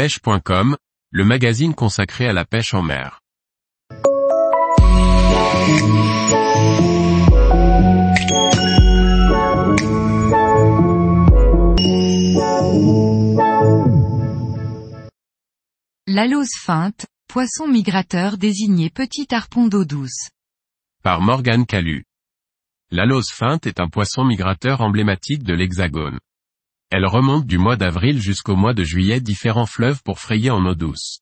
pêche.com, le magazine consacré à la pêche en mer. L'alose feinte, poisson migrateur désigné petit harpon d'eau douce. Par Morgane Calu. L'alose feinte est un poisson migrateur emblématique de l'Hexagone. Elle remonte du mois d'avril jusqu'au mois de juillet différents fleuves pour frayer en eau douce.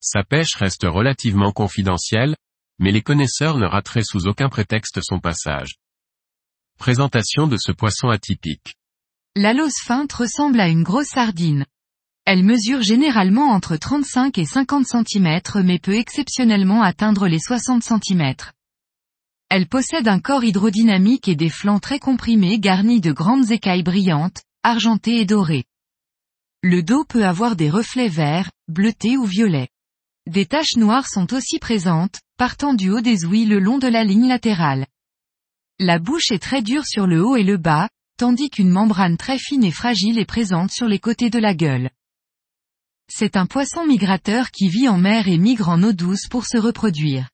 Sa pêche reste relativement confidentielle, mais les connaisseurs ne rateraient sous aucun prétexte son passage. Présentation de ce poisson atypique. L'alose feinte ressemble à une grosse sardine. Elle mesure généralement entre 35 et 50 cm mais peut exceptionnellement atteindre les 60 cm. Elle possède un corps hydrodynamique et des flancs très comprimés garnis de grandes écailles brillantes, argentées et dorées. Le dos peut avoir des reflets verts, bleutés ou violets. Des taches noires sont aussi présentes, partant du haut des ouïes le long de la ligne latérale. La bouche est très dure sur le haut et le bas, tandis qu'une membrane très fine et fragile est présente sur les côtés de la gueule. C'est un poisson migrateur qui vit en mer et migre en eau douce pour se reproduire.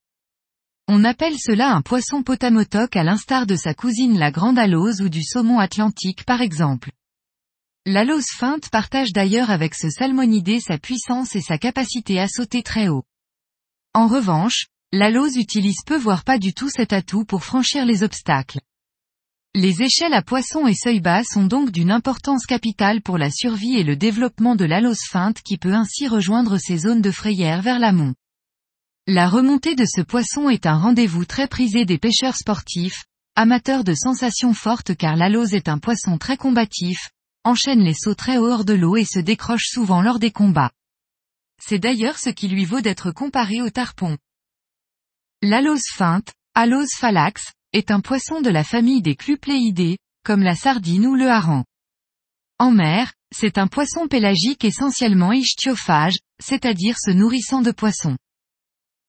On appelle cela un poisson potamotoc à l'instar de sa cousine la grande alose ou du saumon atlantique par exemple. L'alose feinte partage d'ailleurs avec ce salmonidé sa puissance et sa capacité à sauter très haut. En revanche, l'alose utilise peu voire pas du tout cet atout pour franchir les obstacles. Les échelles à poissons et seuil bas sont donc d'une importance capitale pour la survie et le développement de l'alose feinte qui peut ainsi rejoindre ces zones de frayère vers l'amont. La remontée de ce poisson est un rendez-vous très prisé des pêcheurs sportifs, amateurs de sensations fortes car l'alose est un poisson très combatif, enchaîne les haut hors de l'eau et se décroche souvent lors des combats. C'est d'ailleurs ce qui lui vaut d'être comparé au tarpon. L'alose feinte, Alose phalax, est un poisson de la famille des clupléidés, comme la sardine ou le hareng. En mer, c'est un poisson pélagique essentiellement ichtiophage, c'est-à-dire se nourrissant de poissons.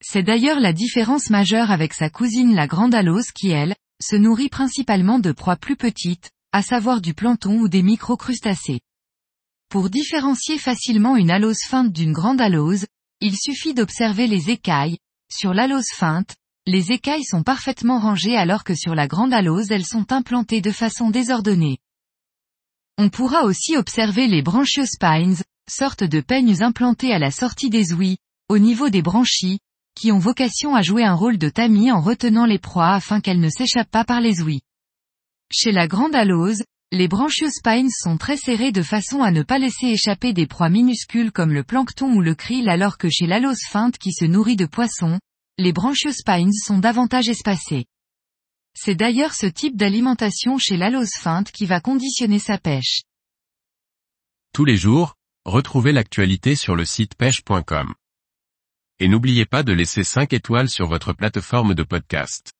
C'est d'ailleurs la différence majeure avec sa cousine la grande alose qui elle, se nourrit principalement de proies plus petites, à savoir du plancton ou des microcrustacés. Pour différencier facilement une alose feinte d'une grande alose, il suffit d'observer les écailles. Sur l'alose feinte, les écailles sont parfaitement rangées alors que sur la grande alose elles sont implantées de façon désordonnée. On pourra aussi observer les branchiospines, sortes de peignes implantées à la sortie des ouïes, au niveau des branchies, qui ont vocation à jouer un rôle de tamis en retenant les proies afin qu'elles ne s'échappent pas par les ouïes. Chez la grande alose, les branchiospines sont très serrées de façon à ne pas laisser échapper des proies minuscules comme le plancton ou le krill alors que chez l'alose feinte qui se nourrit de poissons, les branchiospines sont davantage espacées. C'est d'ailleurs ce type d'alimentation chez l'alose feinte qui va conditionner sa pêche. Tous les jours, retrouvez l'actualité sur le site pêche.com. Et n'oubliez pas de laisser 5 étoiles sur votre plateforme de podcast.